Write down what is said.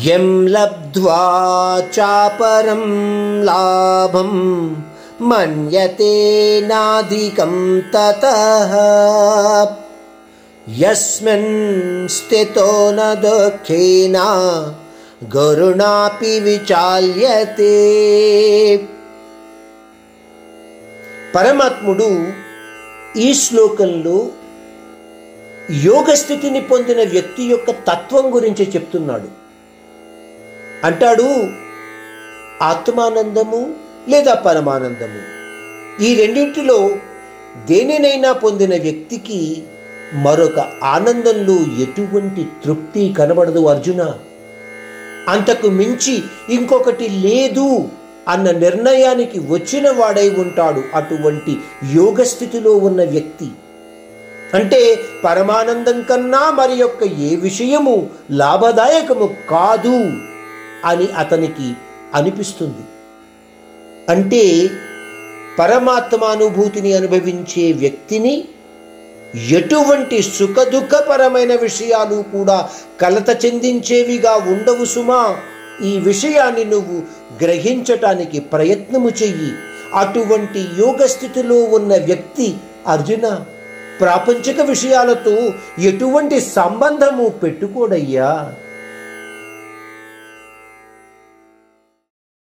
యం లబ్ధ్వా చాపరం లాభం మన్యతే నాధికం తతః. యస్మిన్ స్థితో న దుఃఖేన గరుణాపి విచాల్యతే. పరమాత్ముడు ఈ శ్లోకంలో యోగ స్థితిని పొందిన వ్యక్తి యొక్క తత్వం గురించి చెప్తున్నాడు. అంటాడు ఆత్మానందము లేదా పరమానందము? ఈ రెండింటిలో దేనినైనా పొందిన వ్యక్తికి మరొక ఆనందంలో ఎటువంటి తృప్తి కనబడదు అర్జున. అంతకు మించి ఇంకొకటి లేదు అన్న నిర్ణయానికి వచ్చిన వాడై ఉంటాడు అటువంటి యోగ స్థితిలో ఉన్న వ్యక్తి. అంటే పరమానందం కన్నా మరి యొక్క ఏ విషయము లాభదాయకము కాదు. అని అతనికి అనిపిస్తుంది. అంటే పరమాత్మానుభూతిని అనుభవించే వ్యక్తిని ఎటువంటి సుఖదుఖపరమైన విషయాలు కూడా కలత చెందించేవిగా ఉండవు సుమా. ఈ విషయాన్ని నువ్వు గ్రహించటానికి ప్రయత్నము చెయ్యి. అటువంటి యోగ స్థితిలో ఉన్న వ్యక్తి అర్జున ప్రాపంచిక విషయాలతో ఎటువంటి సంబంధము పెట్టుకోడయ్యా?